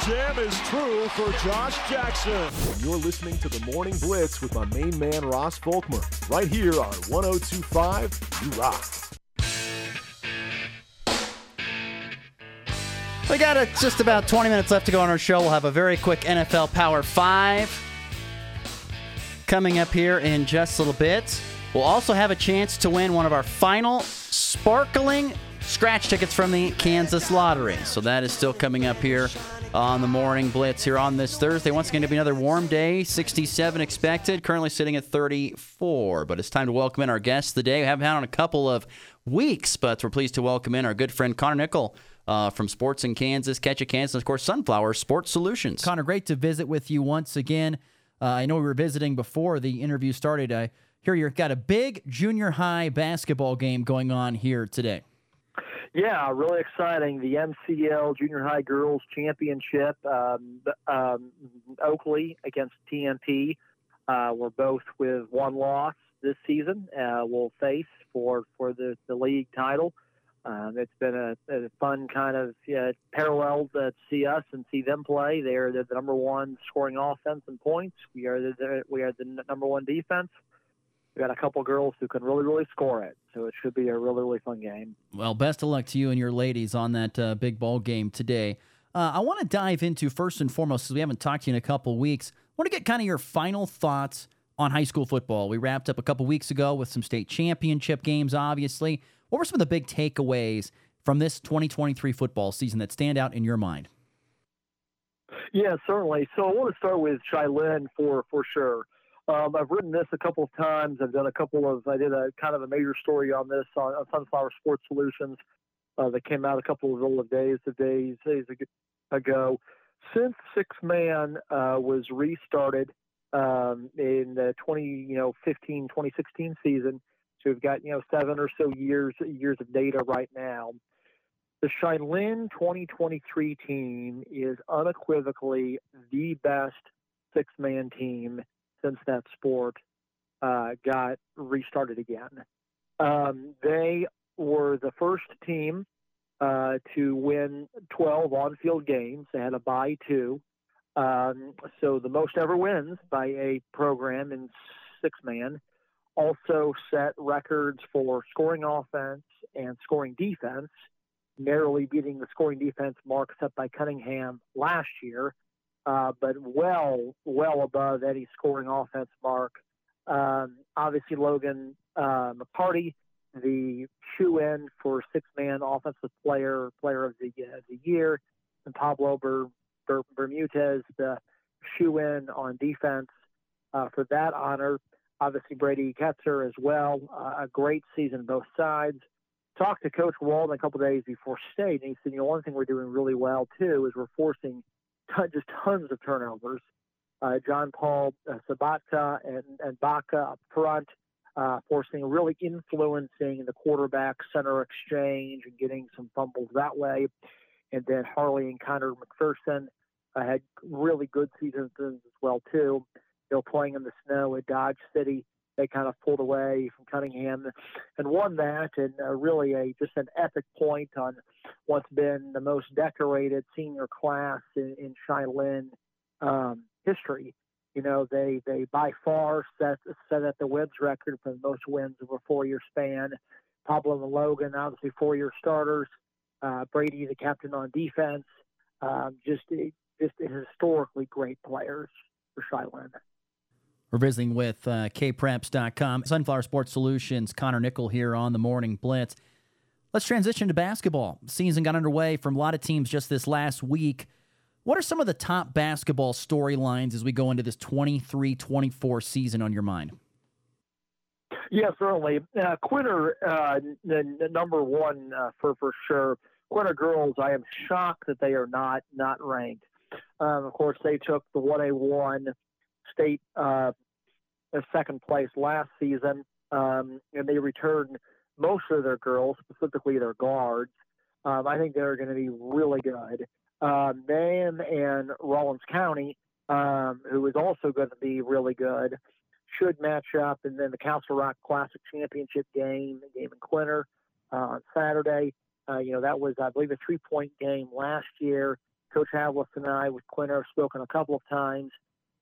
Jam is true for Josh Jackson. You're listening to the Morning Blitz with my main man, Ross Volkmer, right here on 1025 You Rock. We got a, just about 20 minutes left to go on our show. We'll have a very quick NFL Power 5 coming up here in just a little bit. We'll also have a chance to win one of our final sparkling scratch tickets from the Kansas Lottery. So that is still coming up here on the morning blitz here on this Thursday. Once again, to be another warm day, 67 expected, currently sitting at 34. But it's time to welcome in our guest today. We haven't had on a couple of weeks, but we're pleased to welcome in our good friend Conor Nicholl. Uh, from Sports in Kansas, Catch a Kansas, and of course, Sunflower Sports Solutions. Conor, great to visit with you once again. Uh, I know we were visiting before the interview started. I hear you've got a big junior high basketball game going on here today. Yeah, really exciting. The MCL Junior High Girls Championship, um, um, Oakley against TMP. Uh, we're both with one loss this season. Uh, we'll face for for the, the league title. Um, it's been a, a fun kind of parallel to see us and see them play. They're the number one scoring offense and points. We are the we are the number one defense we got a couple girls who can really, really score it. So it should be a really, really fun game. Well, best of luck to you and your ladies on that uh, big ball game today. Uh, I want to dive into first and foremost, because we haven't talked to you in a couple weeks. I want to get kind of your final thoughts on high school football. We wrapped up a couple weeks ago with some state championship games, obviously. What were some of the big takeaways from this 2023 football season that stand out in your mind? Yeah, certainly. So I want to start with Shiloh for for sure. Um, I've written this a couple of times. I've done a couple of, I did a kind of a major story on this on, on Sunflower Sports Solutions uh, that came out a couple of days, days, days ago. Since Six Man uh, was restarted um, in the 20, you know, 15, 2016 season, so we've got, you know, seven or so years, years of data right now. The Shiloh 2023 team is unequivocally the best six man team since that sport uh, got restarted again. Um, they were the first team uh, to win 12 on field games. They had a bye two. Um, so the most ever wins by a program in six man. Also set records for scoring offense and scoring defense, narrowly beating the scoring defense mark set by Cunningham last year uh, but well, well above any scoring offense mark. Um, obviously, Logan uh, McCarty, the shoe in for six man offensive player player of the uh, the year, and Pablo Ber, Ber, Bermudez, the shoe in on defense uh, for that honor. Obviously, Brady Ketzer as well. Uh, a great season both sides. Talked to Coach Walden a couple days before state, and he said, you know, one thing we're doing really well too is we're forcing just tons of turnovers. Uh, John Paul uh, Sabata and, and Baca up front, uh, forcing, really influencing the quarterback center exchange and getting some fumbles that way. And then Harley and Connor McPherson uh, had really good seasons as well too. Know, playing in the snow at Dodge City, they kind of pulled away from Cunningham and won that, and uh, really a just an epic point on what's been the most decorated senior class in, in Shiloh um, history. You know, they they by far set set at the wins record for the most wins over a four year span. Pablo and Logan, obviously four year starters. Uh, Brady, the captain on defense. Um, just just historically great players for Shiloh. We're visiting with uh, kpreps.com, Sunflower Sports Solutions, Conor Nicholl here on the Morning Blitz. Let's transition to basketball. Season got underway from a lot of teams just this last week. What are some of the top basketball storylines as we go into this 23 24 season on your mind? Yeah, certainly. Uh, Quinter, uh, the, the, number one uh, for for sure. Quinter girls, I am shocked that they are not not ranked. Um, of course, they took the one A one state uh, second place last season, um, and they returned most of their girls, specifically their guards. Um, I think they're going to be really good. Um, them and Rawlins County, um, who is also going to be really good, should match up. And then the Castle Rock Classic Championship game, the game in Quinter uh, on Saturday. Uh, you know, that was, I believe, a three point game last year. Coach Havlis and I with Quinter have spoken a couple of times,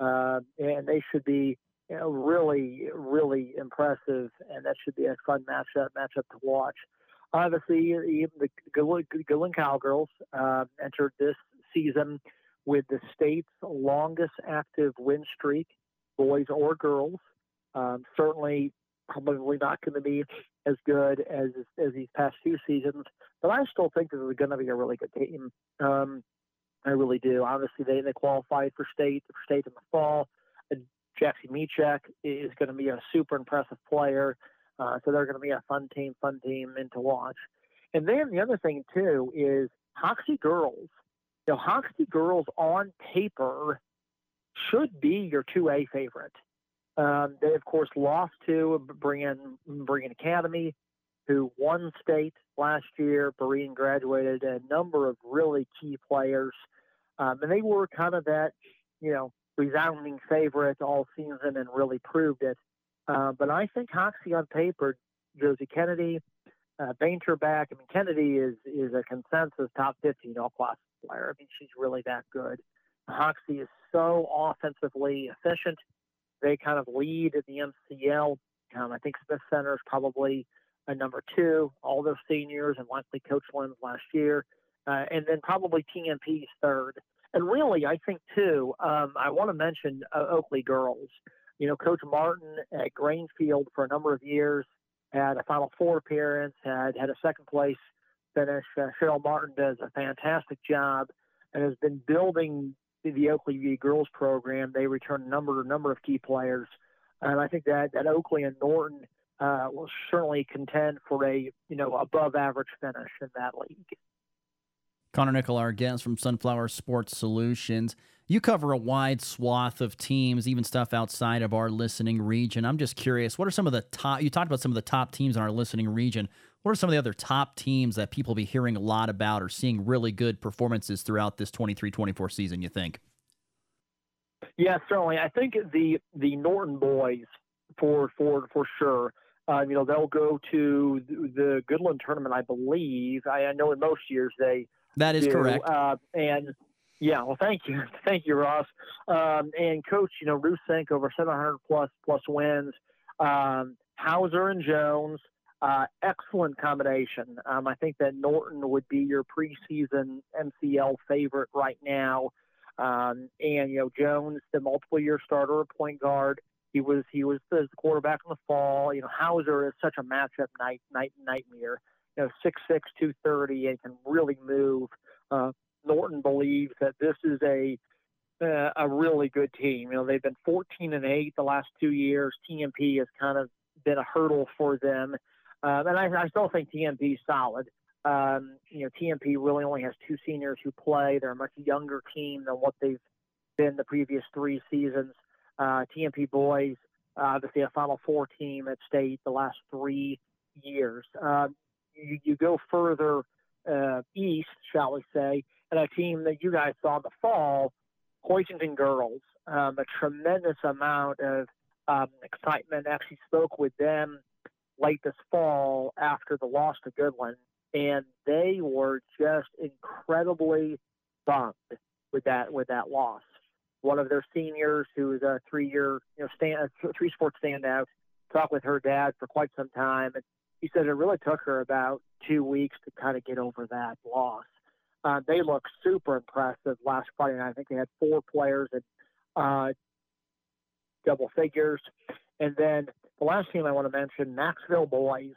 uh, and they should be you know, really, really impressive, and that should be a fun matchup matchup to watch. Obviously, even the Goodland Cowgirls uh, entered this season with the state's longest active win streak, boys or girls. Um, certainly, probably not going to be as good as as these past few seasons, but I still think this is going to be a really good team. Um, I really do. Obviously, they they qualified for state for state in the fall. Jackson Michek is going to be a super impressive player. Uh, so they're going to be a fun team, fun team and to watch. And then the other thing too is Hoxie girls. You know, Hoxie girls on paper should be your 2A favorite. Um, they of course lost to Brian Berean Academy, who won state last year. Berean graduated a number of really key players, um, and they were kind of that, you know, resounding favorite all season and really proved it. Uh, but I think Hoxie on paper, Josie Kennedy, uh, back. I mean, Kennedy is is a consensus top 15 all class player. I mean, she's really that good. Hoxie is so offensively efficient. They kind of lead in the MCL. Um, I think Smith Center is probably number two. All those seniors and likely Coach Lynn's last year, uh, and then probably TMP's third. And really, I think too, um, I want to mention uh, Oakley girls. You know, Coach Martin at Grainfield for a number of years had a Final Four appearance, had had a second place finish. Uh, Cheryl Martin does a fantastic job and has been building the Oakley V girls program. They return a number number of key players, and I think that that Oakley and Norton uh, will certainly contend for a you know above average finish in that league. Conor Nicholl, our guest from Sunflower Sports Solutions. You cover a wide swath of teams, even stuff outside of our listening region. I'm just curious, what are some of the top? You talked about some of the top teams in our listening region. What are some of the other top teams that people be hearing a lot about or seeing really good performances throughout this 23-24 season? You think? Yeah, certainly. I think the the Norton boys for for for sure. Uh, you know, they'll go to the Goodland tournament, I believe. I, I know in most years they that is do. correct. Uh, and yeah, well, thank you, thank you, Ross. Um, and coach, you know, Ruth Sink over 700 plus plus wins. Um, Hauser and Jones, uh, excellent combination. Um, I think that Norton would be your preseason MCL favorite right now. Um, and you know, Jones, the multiple year starter point guard. He was he was the quarterback in the fall. You know, Hauser is such a matchup night night nightmare you know, six six two thirty and can really move. Uh, Norton believes that this is a uh, a really good team. You know, they've been 14 and eight the last two years. TMP has kind of been a hurdle for them, um, and I, I still think TMP is solid. Um, you know, TMP really only has two seniors who play. They're a much younger team than what they've been the previous three seasons. Uh, TMP boys, uh, obviously a Final Four team at state the last three years. Uh, you, you go further uh, east, shall we say, and a team that you guys saw in the fall, Hoisington Girls, um, a tremendous amount of um, excitement. Actually, spoke with them late this fall after the loss to Goodland, and they were just incredibly bummed with that with that loss. One of their seniors, who is a three-year, you know, stand, three-sport standout, talked with her dad for quite some time, and he said it really took her about two weeks to kind of get over that loss. Uh, they looked super impressive last Friday night. I think they had four players in uh, double figures. And then the last team I want to mention, Macksville Boys.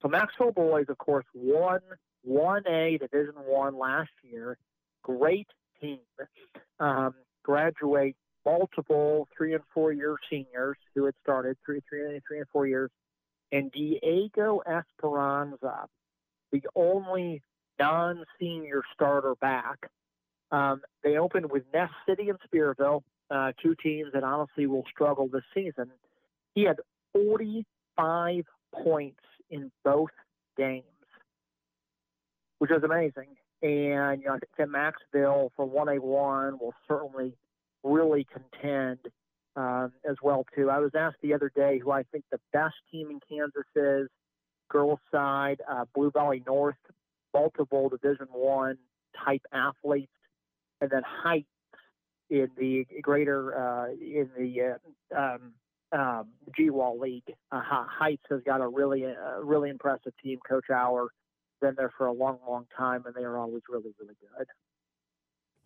So Macksville Boys, of course, won 1A Division One last year. Great team. Um, graduate multiple three and four year seniors who had started three, three, three and four years and Diego Esperanza, the only non senior starter back. Um, they opened with Ness City and Spearville, uh, two teams that honestly will struggle this season. He had 45 points in both games, which is amazing. And you know, I think that Macksville for 1A1 will certainly really contend um, as well too. I was asked the other day who I think the best team in Kansas is. Girls side, uh, Blue Valley North, multiple Division One type athletes. and then Heights in the greater uh, in the uh, um, um, G-Wall League. Uh, Heights has got a really uh, really impressive team. Coach Auer been there for a long, long time, and they are always really, really good.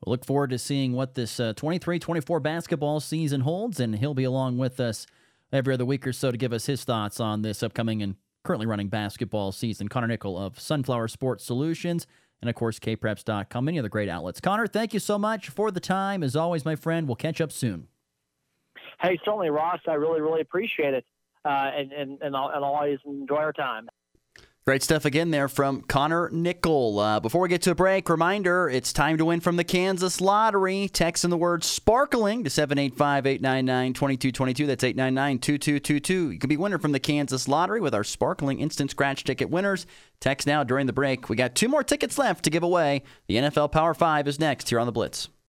We'll look forward to seeing what this 23 uh, 24 basketball season holds, and he'll be along with us every other week or so to give us his thoughts on this upcoming and currently running basketball season. Conor Nicholl of Sunflower Sports Solutions and, of course, kpreps.com, many other great outlets. Conor, thank you so much for the time. As always, my friend, we'll catch up soon. Hey, certainly, Ross. I really, really appreciate it. Uh, and, and, and I'll, and I'll always enjoy our time. Great stuff again there from Conor Nicholl. Uh, before we get to a break, reminder it's time to win from the Kansas Lottery. Text in the word sparkling to 785 899 2222. That's 899 2222. You can be winner from the Kansas Lottery with our sparkling instant scratch ticket winners. Text now during the break. We got two more tickets left to give away. The NFL Power 5 is next here on the Blitz.